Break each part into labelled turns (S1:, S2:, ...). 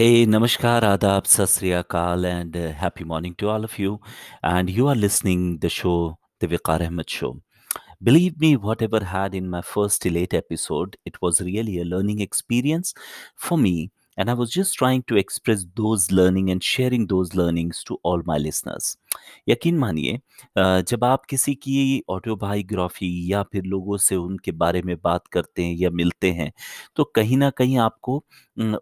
S1: Hey, namaskar, adab, sat sri akal, and uh, happy morning to all of you. And you are listening the show, the Viqar Ahmed Show. Believe me, whatever had in my first late episode, it was really a learning experience for me. And I was just trying to express those learning and sharing those learnings to all my listeners. यकीन मानिए जब आप किसी की autobiography या फिर लोगों से उनके बारे में बात करते हैं या मिलते हैं, तो कहीं न कहीं आपको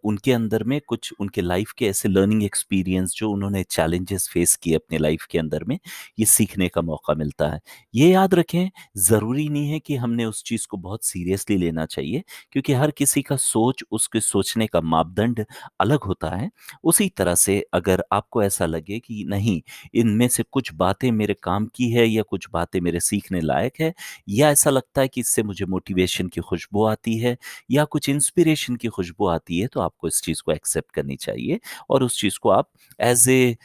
S1: उनके अंदर में कुछ उनके लाइफ के ऐसे लर्निंग एक्सपीरियंस जो उन्होंने चैलेंजेस फेस किए अपने लाइफ के अंदर में, ये सीखने का मौका मिलता है। ये याद रखें, ज़रूरी नहीं है कि हमने उस चीज़ को बहुत सीरियसली लेना चाहिए क्योंकि हर किसी का सोच, उसके सोचने का मापदंड अलग होता है। उसी तरह से अगर आपको ऐसा लगे कि नहीं, इनमें से कुछ बातें मेरे काम की है या कुछ बातें मेरे सीखने लायक है? या ऐसा लगता है कि इससे मुझे मोटिवेशन की खुशबू आती है? या कुछ इंस्पिरेशन की खुशबू आती है तो आपको इस चीज़ को एक्सेप्ट करनी चाहिए। और उस चीज़ को आप एज ए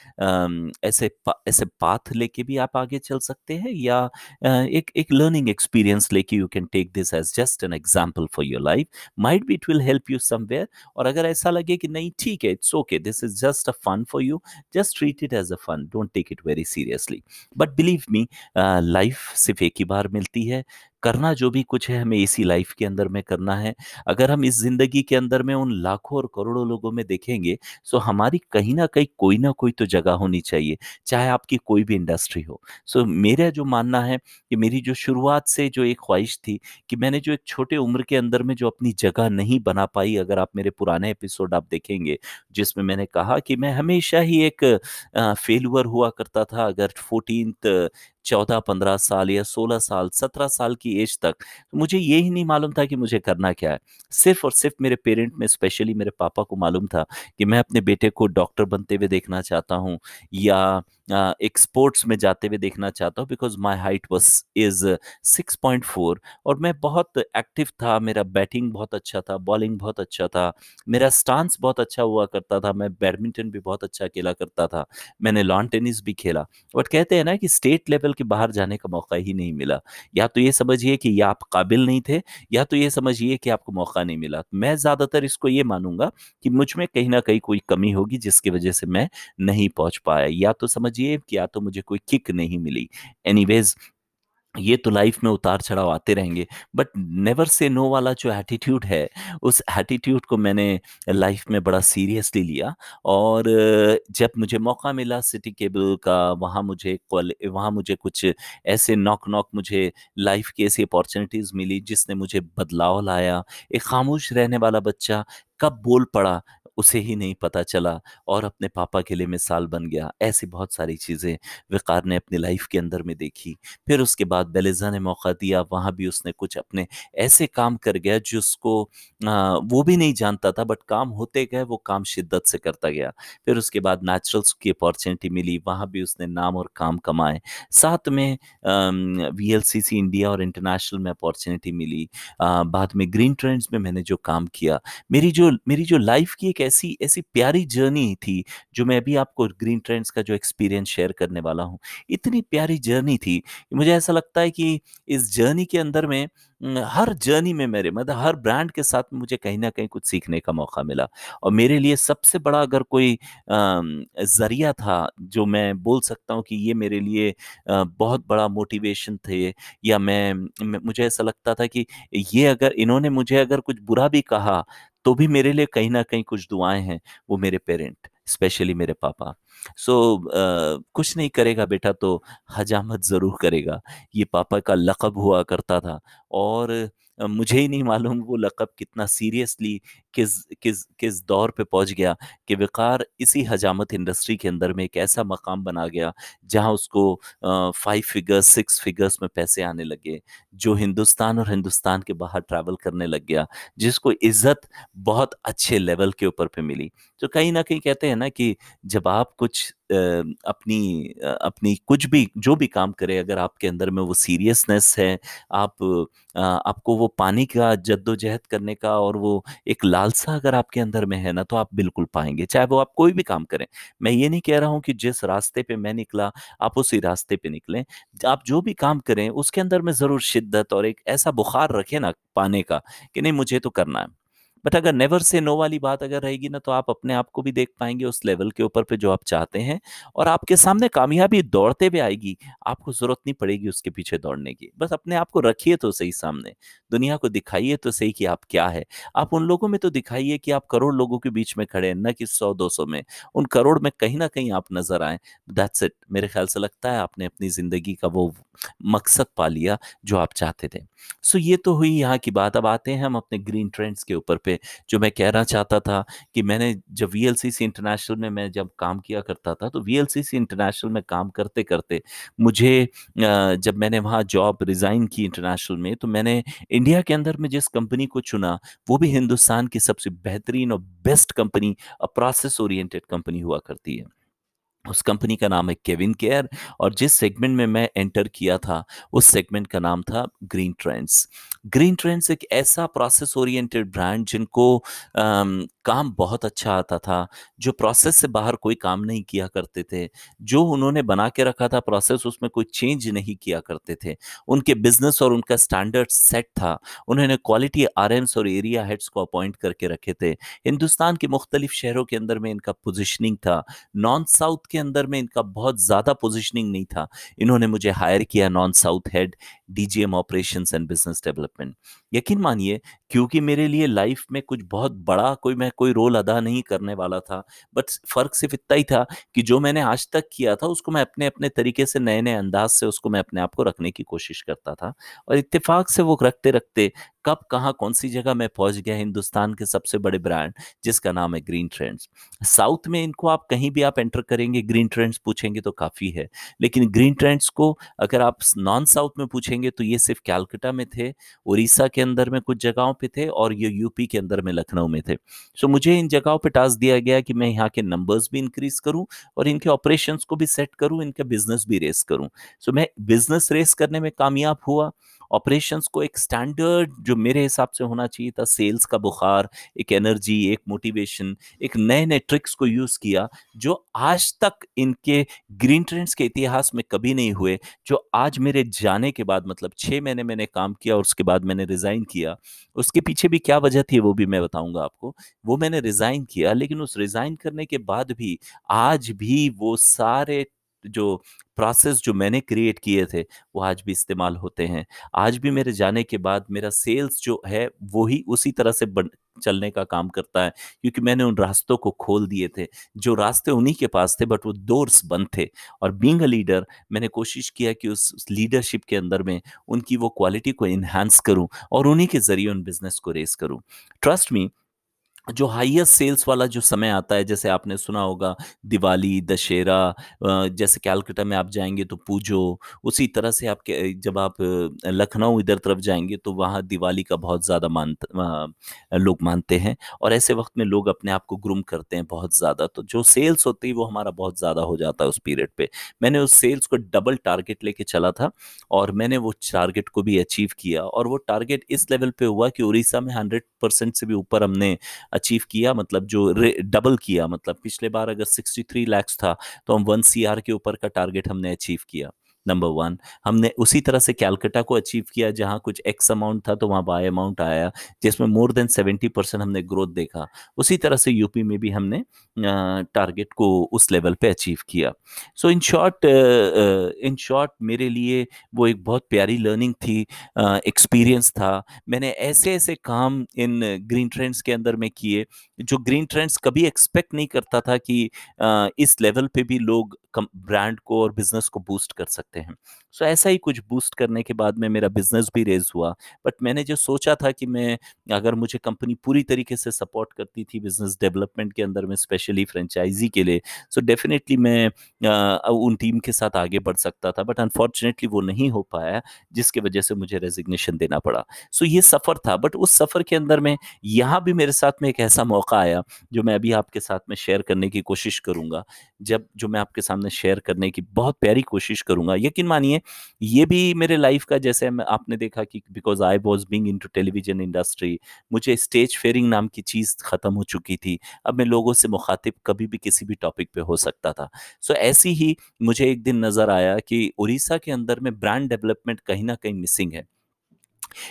S1: ऐसे ऐसे पाथ लेके भी आप आगे चल सकते हैं या एक एक लर्निंग एक्सपीरियंस लेके you can take this as just an example for your life might be it will help you somewhere और अगर ऐसा लगे कि नहीं, ठीक है it's okay this is just a fun for you just treat it as a fun don't take it very seriously but believe me life सिर्फ़ एक ही बार मिलती है करना जो भी कुछ है हमें इसी लाइफ के अंदर में करना है। अगर हम इस ज़िंदगी के अंदर में उन लाखों और करोड़ों लोगों में देखेंगे, सो हमारी कहीं ना कहीं, कोई ना कोई तो जगह होनी चाहिए, चाहे आपकी कोई भी इंडस्ट्री हो। सो मेरा जो मानना है कि मेरी जो शुरुआत से जो एक ख्वाहिश थी कि मैंने जो एक छोटे उम्र के अंदर में जो अपनी जगह नहीं बना पाई, अगर आप मेरे पुराने एपिसोड आप देखेंगे, जिसमें मैंने कहा कि मैं हमेशा ही एक फेलुअर हुआ करता था। अगर फोर्टीनथ चौदह, पंद्रह साल या सोलह साल, सत्रह साल की एज तक। तो मुझे ये ही नहीं मालूम था कि मुझे करना क्या है। सिर्फ़ और सिर्फ़ मेरे पेरेंट में, स्पेशली मेरे पापा को मालूम था कि मैं अपने बेटे को डॉक्टर बनते हुए देखना चाहता हूँ या एक स्पोर्ट्स में जाते हुए देखना चाहता हूँ because my height was is six point four और मैं बहुत एक्टिव था। मेरा बैटिंग बहुत अच्छा था बॉलिंग बहुत अच्छा था। मेरा स्टांस बहुत अच्छा हुआ करता था। मैं बैडमिंटन भी बहुत अच्छा खेला करता था। मैंने लॉन टेनिस भी खेला। बट कहते हैं ना कि स्टेट लेवल के बाहर जाने का मौका ही नहीं मिला। या तो ये समझिए कि आप काबिल नहीं थे, या तो ये समझिए कि आपको मौका नहीं मिला। मैं ज़्यादातर इसको ये मानूँगा कि मुझमें कहीं ना कहीं कोई कमी होगी जिसकी वजह से मैं नहीं पहुँच पाया। या तो समझिए कि या तो मुझे कोई किक नहीं मिली। एनीवेज ये तो लाइफ में उतार चढ़ाव आते रहेंगे, बट नेवर से नो वाला जो एटीट्यूड है, उस एटीट्यूड को मैंने लाइफ में बड़ा सीरियसली लिया और जब मुझे मौका मिला सिटी केबल का, वहाँ मुझे वहाँ मुझे कुछ ऐसे नॉक नॉक मुझे लाइफ की ऐसी अपॉर्चुनिटीज़ मिली जिसने मुझे बदलाव लाया, एक खामोश रहने वाला बच्चा कब बोल पड़ा उसे ही नहीं पता चला और अपने पापा के लिए मिसाल बन गया। ऐसी बहुत सारी चीज़ें विकार ने अपनी लाइफ के अंदर में देखी। फिर उसके बाद बेलेजा ने मौका दिया वहाँ भी उसने कुछ अपने ऐसे काम कर गया जिसको वो भी नहीं जानता था बट काम होते गए वो काम शिद्दत से करता गया। फिर उसके बाद नेचुरल्स की अपॉर्चुनिटी मिली वहाँ भी उसने नाम और काम कमाए। साथ में V L C C India और इंटरनेशनल में अपॉर्चुनिटी मिली। आ, बाद में ग्रीन ट्रेंड्स में मैंने जो काम किया मेरी जो मेरी जो लाइफ की एक ऐसी ऐसी प्यारी जर्नी थी जो मैं अभी आपको ग्रीन ट्रेंड्स का जो एक्सपीरियंस शेयर करने वाला हूँ। इतनी प्यारी जर्नी थी। मुझे ऐसा लगता है कि इस जर्नी के अंदर में हर जर्नी में मेरे मतलब हर ब्रांड के साथ मुझे कहीं न कहीं कुछ सीखने का मौका मिला। और मेरे लिए सबसे बड़ा अगर कोई ज़रिया था जो मैं बोल सकता हूँ कि ये मेरे लिए बहुत बड़ा मोटिवेशन थे या मैं मुझे ऐसा लगता था कि ये अगर इन्होंने मुझे अगर कुछ बुरा भी कहा, तो भी मेरे लिए कहीं ना कहीं कुछ दुआएँ हैं, वो मेरे पेरेंट, स्पेशली मेरे पापा। सो अ, कुछ नहीं करेगा बेटा तो हजामत ज़रूर करेगा, ये पापा का लक़ब हुआ करता था और मुझे ही नहीं मालूम वो लक़ब कितना सीरियसली किस किस किस दौर पे पहुँच गया कि वक़ार इसी हजामत इंडस्ट्री के अंदर में एक ऐसा मकाम बना गया, जहाँ उसको फाइव फिगर्स, सिक्स फिगर्स में पैसे आने लगे, जो हिंदुस्तान और हिंदुस्तान के बाहर ट्रैवल करने लग गया, जिसको इज़्ज़त बहुत अच्छे लेवल के ऊपर पे मिली। तो कहीं ना कहीं कहते हैं ना कि जब आप कुछ अपनी अपनी कुछ भी जो भी काम करें अगर आपके अंदर में वो सीरियसनेस है, आप आपको वो पाने का जद्दोजहद करने का और वो एक लालसा अगर आपके अंदर में है ना, तो आप बिल्कुल पाएँगे चाहे वो आप कोई भी काम करें। मैं ये नहीं कह रहा हूँ कि जिस रास्ते पे मैं निकला, आप उसी रास्ते पे निकलें। आप जो भी काम करें, उसके अंदर में ज़रूर शिद्दत और एक ऐसा बुखार रखें ना पाने का कि नहीं मुझे तो करना है। बट अगर नेवर से नो वाली बात अगर रहेगी ना तो आप अपने आप को भी देख पाएँगे उस लेवल के ऊपर पे जो आप चाहते हैं और आपके सामने कामयाबी दौड़ते हुए आएगी। आपको ज़रूरत नहीं पड़ेगी उसके पीछे दौड़ने की। बस अपने आप को रखिए तो सही सामने। दुनिया को दिखाइए तो सही कि आप क्या है। आप उन लोगों में तो दिखाइए कि आप करोड़ लोगों के बीच में खड़े हैं, न कि सौ, दो सौ में। उन करोड़ में कहीं ना कहीं आप नज़र आए। दैट्स इट मेरे ख्याल से लगता है आपने अपनी ज़िंदगी का वो मकसद पा लिया जो आप चाहते थे। सो ये तो हुई यहाँ की बात। अब आते हैं हम अपने ग्रीन ट्रेंड्स के ऊपर पे। जो मैं कहना चाहता था कि मैंने जब वी इंटरनेशनल में मैं जब काम किया करता था तो वी इंटरनेशनल में काम करते करते मुझे जब मैंने वहाँ जॉब रिज़ाइन की इंटरनेशनल में तो मैंने इंडिया के अंदर में जिस कंपनी को चुना, वो भी हिंदुस्तान की सबसे बेहतरीन और best company process oriented company हुआ करती है। उस कंपनी का नाम है केविन केयर और जिस सेगमेंट में मैं एंटर किया था उस सेगमेंट का नाम था ग्रीन ट्रेंड्स। ग्रीन ट्रेंड्स एक ऐसा प्रोसेस ओरिएंटेड ब्रांड जिनको आम, काम बहुत अच्छा आता था जो प्रोसेस से बाहर कोई काम नहीं किया करते थे जो उन्होंने बना के रखा था प्रोसेस उसमें कोई चेंज नहीं किया करते थे। उनके बिज़नेस और उनका स्टैंडर्ड सेट था उन्होंने क्वालिटी आर और एरिया हेड्स को अपॉइंट करके रखे थे। हिंदुस्तान के मुख्तलिफ़ शहरों के अंदर में इनका पोजिशनिंग था नॉन साउथ के अंदर में इनका बहुत ज़्यादा पोजिशनिंग नहीं था। इन्होंने मुझे हायर किया non south head DGM operation and business development यकीन मानिए क्योंकि मेरे लिए लाइफ में कुछ बहुत बड़ा कोई मैं कोई रोल अदा नहीं करने वाला था, बट फ़र्क सिर्फ़ इतना ही था कि जो मैंने आज तक किया था, उसको मैं अपने अपने तरीके से नए नए अंदाज से उसको मैं अपने आप को रखने की कोशिश करता था। और इत्तेफाक से वो रखते रखते कब, कहाँ कौन सी जगह मैं पहुँच गया हिंदुस्तान के सबसे बड़े ब्रांड, जिसका नाम है ग्रीन ट्रेंड्स। साउथ में इनको आप कहीं भी आप एंटर करेंगे, ग्रीन ट्रेंड्स पूछेंगे तो काफ़ी है। लेकिन ग्रीन ट्रेंड्स को अगर आप नॉन साउथ में पूछेंगे तो ये सिर्फ़ कैलकटा में थे, उड़ीसा के अंदर में कुछ जगहों पे थे और ये यूपी के अंदर में लखनऊ में थे। सो मुझे इन जगहों पे टास्क दिया गया कि मैं यहाँ के नंबर्स भी इंक्रीज करूँ और इनके ऑपरेशन को भी सेट करूँ, इनका बिज़नेस भी रेस करूँ। सो मैं बिज़नेस रेस करने में कामयाब हुआ। ऑपरेशंस को एक स्टैंडर्ड जो मेरे हिसाब से होना चाहिए था सेल्स का बुखार, एक एनर्जी एक मोटिवेशन एक नए नए ट्रिक्स को यूज़ किया, जो आज तक इनके ग्रीन ट्रेंड्स के इतिहास में कभी नहीं हुए, जो आज मेरे जाने के बाद मतलब छः महीने मैंने काम किया और उसके बाद मैंने रिज़ाइन किया, उसके पीछे भी क्या वजह थी वो भी मैं बताऊँगा आपको। वो मैंने रिज़ाइन किया, लेकिन उस रिज़ाइन करने के बाद भी आज भी वो सारे जो प्रोसेस जो मैंने क्रिएट किए थे, वो आज भी इस्तेमाल होते हैं। आज भी मेरे जाने के बाद मेरा सेल्स जो है, वो ही उसी तरह से बन, चलने का काम करता है, क्योंकि मैंने उन रास्तों को खोल दिए थे। जो रास्ते उन्हीं के पास थे बट वो डोर्स बंद थे। और बींग अ लीडर मैंने कोशिश किया कि उस लीडरशिप के अंदर में उनकी वो क्वालिटी को इन्हांस करूँ और उन्हीं के ज़रिए उन बिज़नेस को रेस करूँ। ट्रस्ट मी जो हाईएस्ट सेल्स वाला जो समय आता है, जैसे आपने सुना होगा, दिवाली, दशहरा जैसे कैलकाटा में आप जाएँगे तो पूजो, उसी तरह से आपके जब आप लखनऊ इधर तरफ़ जाएँगे तो वहाँ दिवाली का बहुत ज़्यादा मान लोग मानते हैं और ऐसे वक्त में लोग अपने आप को ग्रूम करते हैं बहुत ज़्यादा। तो जो सेल्स होती है वो हमारा बहुत ज़्यादा हो जाता है उस पीरियड पर मैंने उस सेल्स को डबल टारगेट लेके चला था और मैंने वो टारगेट को भी अचीव किया और वो टारगेट इस लेवल पर हुआ कि उड़ीसा में हंड्रेड से भी ऊपर हमने अचीव किया मतलब जो डबल किया मतलब पिछले बार अगर 63 लैक्स था तो हम वन सीआर के ऊपर का टारगेट हमने अचीव किया। Number one. हमने उसी तरह से कैलकटा को अचीव किया जहाँ कुछ एक्स अमाउंट था तो वहाँ बाय अमाउंट आया जिसमें मोर देन सेवेंटी परसेंट हमने ग्रोथ देखा। उसी तरह से यूपी में भी हमने टारगेट को उस लेवल पे अचीव किया। सो इन शॉर्ट इन शॉर्ट मेरे लिए वो एक बहुत प्यारी लर्निंग थी एक्सपीरियंस था। मैंने ऐसे ऐसे काम इन ग्रीन ट्रेंड्स के अंदर में किए जो ग्रीन ट्रेंड्स कभी एक्सपेक्ट नहीं करता था कि आ, इस लेवल पे भी लोग ब्रांड को और बिज़नेस को बूस्ट कर सकते हैं। सो so, ऐसा ही कुछ बूस्ट करने के बाद में मेरा बिज़नेस भी रेज हुआ। बट मैंने जो सोचा था कि मैं अगर मुझे कंपनी पूरी तरीके से सपोर्ट करती थी बिज़नेस डेवलपमेंट के अंदर में स्पेशली फ्रेंचाइजी के लिए सो so डेफिनेटली मैं आ, उन टीम के साथ आगे बढ़ सकता था। बट अनफॉर्चुनेटली वो नहीं हो पाया जिसकी वजह से मुझे रेजिग्नेशन देना पड़ा। सो so, ये सफ़र था। बट उस सफ़र के अंदर में यहाँ भी मेरे साथ में एक ऐसा मौका आया जो मैं अभी आपके साथ में शेयर करने की कोशिश करूँगा। जब जो मैं आपके सामने शेयर करने की बहुत प्यारी कोशिश करूँगा यकीन मानिए ये भी मेरे लाइफ का जैसे आपने देखा कि because I was being into television industry मुझे स्टेज फेयरिंग नाम की चीज़ ख़त्म हो चुकी थी। अब मैं लोगों से मुखातिब कभी भी किसी भी टॉपिक पे हो सकता था। सो so, ऐसी ही मुझे एक दिन नज़र आया कि उड़ीसा के अंदर में ब्रांड डेवलपमेंट कहीं ना कहीं मिसिंग है।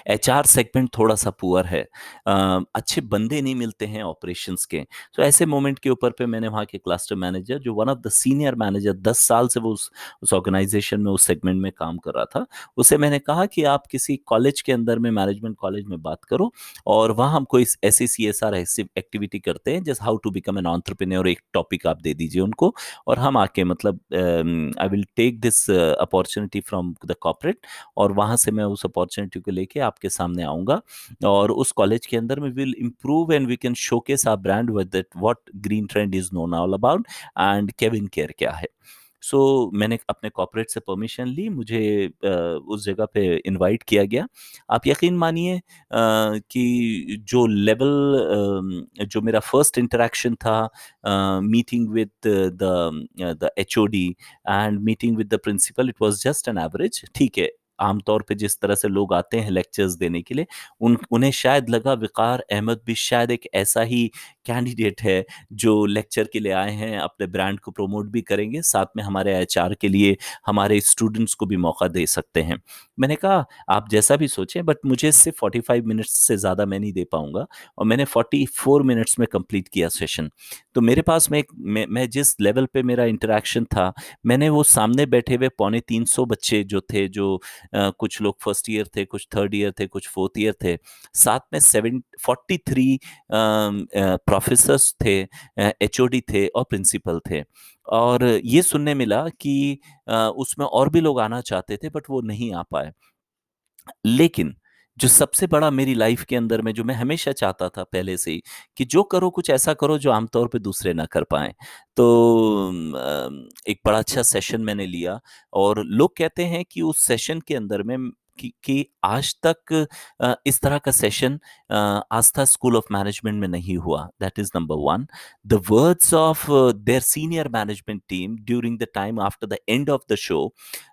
S1: एचआर सेगमेंट थोड़ा-सा पुअर है। अ, अच्छे बंदे नहीं मिलते हैं ऑपरेशंस के। तो ऐसे मोमेंट के ऊपर पे मैंने वहाँ के क्लस्टर मैनेजर जो one of the senior manager 10 साल से वो उस उस ऑर्गेनाइज़ेशन में उस सेगमेंट में काम कर रहा था। उसे मैंने कहा कि आप किसी कॉलेज के अंदर में मैनेजमेंट कॉलेज में बात करो और वहाँ हम कोई ऐसी सी एस आर ऐसी एक्टिविटी करते हैं जैसे how to become an entrepreneur एक टॉपिक आप दे दीजिए उनको और हम आके मतलब I will take this opportunity from the corporate और वहाँ से मैं उस अपॉर्चुनिटी को लेके आपके सामने आऊँगा और उस कॉलेज के अंदर में will improve and we can showcase our brand with that what green trend is known all about and Kevin care क्या है। सो so, मैंने अपने कॉर्पोरेट से परमिशन ली मुझे आ, उस जगह पे इनवाइट किया गया आप यकीन मानिए कि जो लेवल जो मेरा फ़र्स्ट इंटरेक्शन था meeting with the H O D and meeting with the principal it was just an average ठीक है आमतौर पे जिस तरह से लोग आते हैं लेक्चर्स देने के लिए उन उन्हें शायद लगा विकार अहमद भी शायद एक ऐसा ही कैंडिडेट है जो लेक्चर के लिए आए हैं अपने ब्रांड को प्रमोट भी करेंगे साथ में हमारे एचआर के लिए हमारे स्टूडेंट्स को भी मौका दे सकते हैं। मैंने कहा आप जैसा भी सोचें बट मुझे सिर्फ़ फोर्टी फाइव मिनट्स से ज़्यादा मैं नहीं दे पाऊँगा और मैंने फोर्टी फोर मिनट्स में कंप्लीट किया सेशन तो मेरे पास में मैं, मैं जिस लेवल पे मेरा इंटरेक्शन था मैंने वो सामने बैठे हुए पौने तीन सौ बच्चे जो थे जो कुछ लोग फ़र्स्ट ईयर थे, कुछ थर्ड ईयर थे, कुछ फोर्थ ईयर थे। साथ में सेवन फोर्टी थ्री प्रोफेसर्स थे एचओडी थे और प्रिंसिपल थे। और ये सुनने मिला कि उसमें और भी लोग आना चाहते थे बट वो नहीं आ पाए। लेकिन जो सबसे बड़ा मेरी लाइफ के अंदर में, जो मैं हमेशा चाहता था पहले से ही, कि जो करो, कुछ ऐसा करो, जो आमतौर पे दूसरे ना कर पाए। तो एक बड़ा अच्छा सेशन मैंने लिया और लोग कहते हैं कि उस सेशन के अंदर में कि, आज तक इस तरह का session Aastha school of management में नहीं हुआ। That is number one the words of their senior management team during the time after the end of the show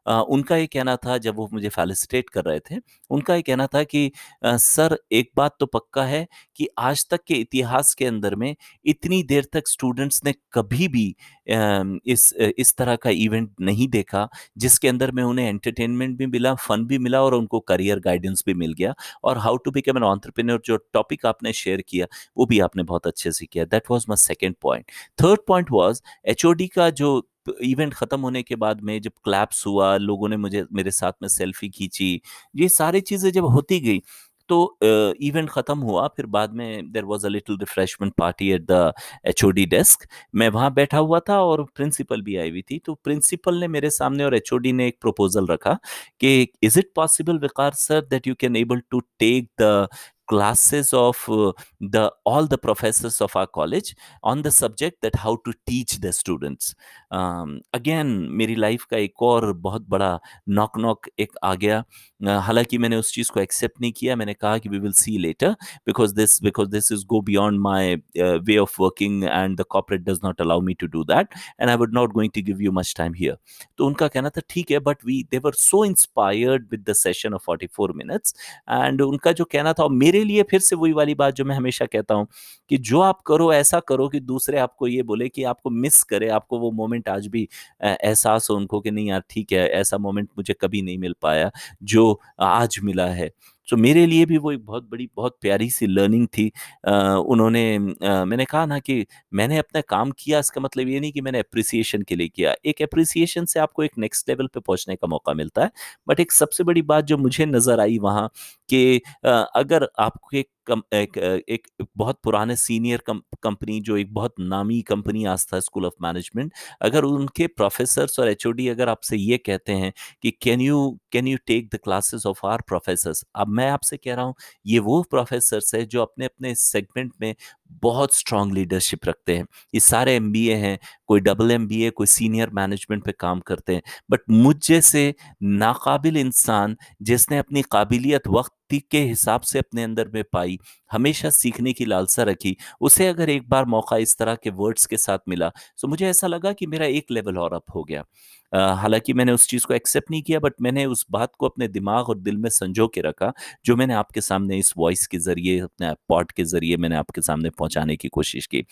S1: उनका ये कहना था जब वो मुझे फेलिसिटेट कर रहे थे उनका ये कहना था कि सर एक बात तो पक्का है कि आज तक के इतिहास के अंदर में इतनी देर तक स्टूडेंट्स ने कभी भी इस इस तरह का इवेंट नहीं देखा जिसके अंदर में उन्हें एंटरटेनमेंट भी मिला फन भी मिला और उनको करियर गाइडेंस भी मिल गया और how to become an entrepreneur जो टॉपिक आपने शेयर किया, वो भी आपने बहुत अच्छे से किया। That was my second point third point was H का जो इवेंट ख़त्म होने के बाद में जब क्लैप्स हुआ, लोगों ने मुझे, मेरे साथ में सेल्फी खींची, ये सारी चीज़ें जब होती गई तो इवेंट ख़त्म हुआ, फिर बाद में there was a little refreshment party at the HOD desk मैं वहाँ बैठा हुआ था और प्रिंसिपल भी आई हुई थी तो प्रिंसिपल ने मेरे सामने और एच ने एक प्रपोजल रखा कि is it possible Vikar sir that you can able to take the classes of uh, the all the professors of our college on the subject that how to teach the students. Um, again मेरी life का एक और बहुत बड़ा knock knock एक आ गया। हालाँकि मैंने उस चीज़ को एक्सेप्ट नहीं किया मैंने कहा कि we will see later because this because this is go beyond my way of working and the corporate does not allow me to do that and I would not going to give you much time here तो उनका कहना था ठीक है but we they were so inspired with the session of forty four minutes and उनका जो कहना था और मेरे लिए फिर से वही वाली बात जो मैं हमेशा कहता हूँ कि जो आप करो, ऐसा करो कि दूसरे आपको ये बोले कि आपको मिस करे, आपको वो मोमेंट आज भी एहसास हो उनको कि नहीं यार, ठीक है, ऐसा मोमेंट मुझे कभी नहीं मिल पाया, जो आज मिला है। सो मेरे लिए भी वो एक बहुत बड़ी बहुत प्यारी सी लर्निंग थी। आ, उन्होंने आ, मैंने कहा ना कि मैंने अपना काम किया इसका मतलब ये नहीं कि मैंने अप्रिसिएशन के लिए किया। एक अप्रिसिएशन से आपको एक नेक्स्ट लेवल पे पहुँचने का मौका मिलता है। बट एक सबसे बड़ी बात जो मुझे नज़र आई वहाँ कि अगर आपके कम, एक, एक बहुत पुराने सीनियर कंपनी जो एक बहुत नामी company Aastha school of management अगर उनके प्रोफेसर्स और एचओडी अगर आपसे ये कहते हैं कि can you can you take the classes of our professors? अब मैं आपसे कह रहा हूँ ये वो प्रोफेसर्स है जो अपने अपने सेगमेंट में बहुत स्ट्रांग लीडरशिप रखते हैं। ये सारे एमबीए हैं, कोई डबल एमबीए कोई सीनियर मैनेजमेंट पे काम करते हैं। बट मुझ जैसे नाकाबिल इंसान जिसने अपनी काबिलियत वक्त के हिसाब से अपने अंदर में पाई, हमेशा सीखने की लालसा रखी, उसे अगर एक बार मौका इस तरह के वर्ड्स के साथ मिला तो मुझे ऐसा लगा कि मेरा एक लेवल और अप हो गया। हालाँकि मैंने उस चीज़ को एक्सेप्ट नहीं किया, बट मैंने उस बात को अपने दिमाग और दिल में संजो के रखा, जो मैंने आपके सामने इस वॉइस के ज़रिए, अपने पॉट के ज़रिए मैंने आपके सामने पहुँचाने की कोशिश की।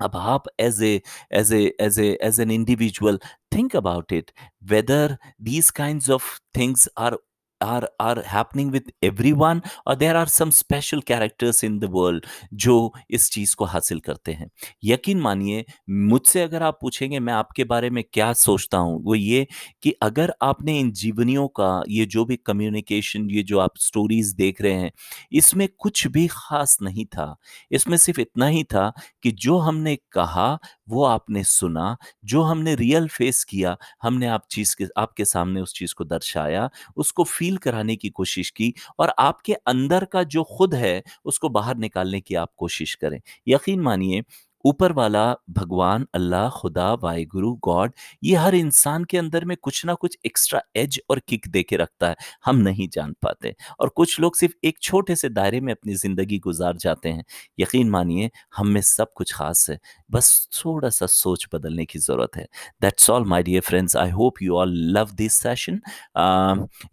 S1: अब आप as as as a as an individual think about it whether these kind of things are are are happening with everyone, or there are some special characters in the world जो इस चीज़ को हासिल करते हैं। यकीन मानिए, मुझसे अगर आप पूछेंगे, मैं आपके बारे में क्या सोचता हूँ, वो ये कि अगर आपने इन जीवनियों का, ये जो भी कम्युनिकेशन ये जो आप स्टोरीज देख रहे हैं, इसमें कुछ भी खास नहीं था। इसमें सिर्फ़ इतना ही था कि जो हमने कहा, वो आपने सुना, जो हमने रियल फेस किया, हमने आप चीज़ के, आपके सामने उस चीज़ को दर्शाया, उसको फील कराने की कोशिश की और आपके अंदर का जो खुद है, उसको बाहर निकालने की आप कोशिश करें। यकीन मानिए ऊपर वाला भगवान अल्लाह खुदा वाहिगुरु गॉड ये हर इंसान के अंदर में कुछ ना कुछ एक्स्ट्रा एज और किक दे के रखता है हम नहीं जान पाते। और कुछ लोग सिर्फ़ एक छोटे से दायरे में अपनी ज़िंदगी गुजार जाते हैं। यकीन मानिए हम में सब कुछ खास है बस थोड़ा सा सोच बदलने की ज़रूरत है। That's all my dear friends I hope you all love this session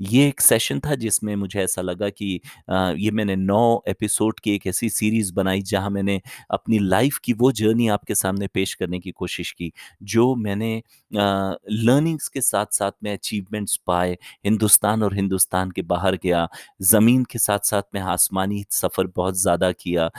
S1: ये एक सेशन था जिसमें मुझे ऐसा लगा कि uh, ये मैंने नौ एपिसोड की एक ऐसी सीरीज़ बनाई जहाँ मैंने अपनी लाइफ की वो जर्नी आपके सामने पेश करने की कोशिश की, जो मैंने लर्निंग्स के साथ साथ में अचीवमेंट्स पाए, हिंदुस्तान और हिंदुस्तान के बाहर गया, ज़मीन के साथ साथ में आसमानी सफ़र बहुत ज़्यादा किया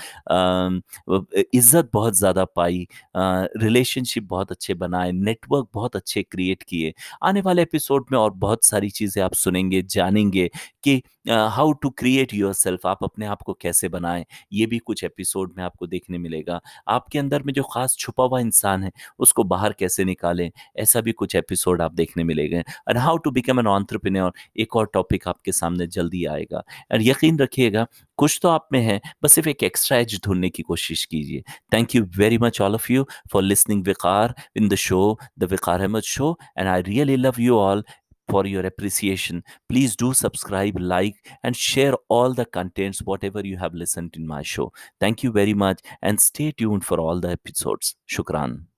S1: इज़्ज़त बहुत ज़्यादा पाई रिलेशनशिप बहुत अच्छे बनाए, नेटवर्क बहुत अच्छे क्रिएट किए। आने वाले एपिसोड में और बहुत सारी चीज़ें आप सुनेंगे, जानेंगे कि how to create yourself आप अपने आप को कैसे बनाएँ, ये भी कुछ एपिसोड में आपको देखने मिलेगा। आपके अंदर में जो खास छुपा हुआ इंसान है, उसको बाहर कैसे निकालें? ऐसा भी कुछ एपिसोड आप देखने मिलेंगे। And how to become an entrepreneur एक और टॉपिक आपके सामने जल्दी आएगा। एंड यकीन रखिएगा, कुछ तो आप में है, बस सिर्फ़ एक एक्स्ट्रा एज ढूँढने की कोशिश कीजिए। Thank you very much all of you for listening Vikar in the show the Vikar Ahmed show and I really love you all for your appreciation. Please do subscribe, like, and share all the contents, whatever you have listened in my show. Thank you very much and stay tuned for all the episodes. Shukran.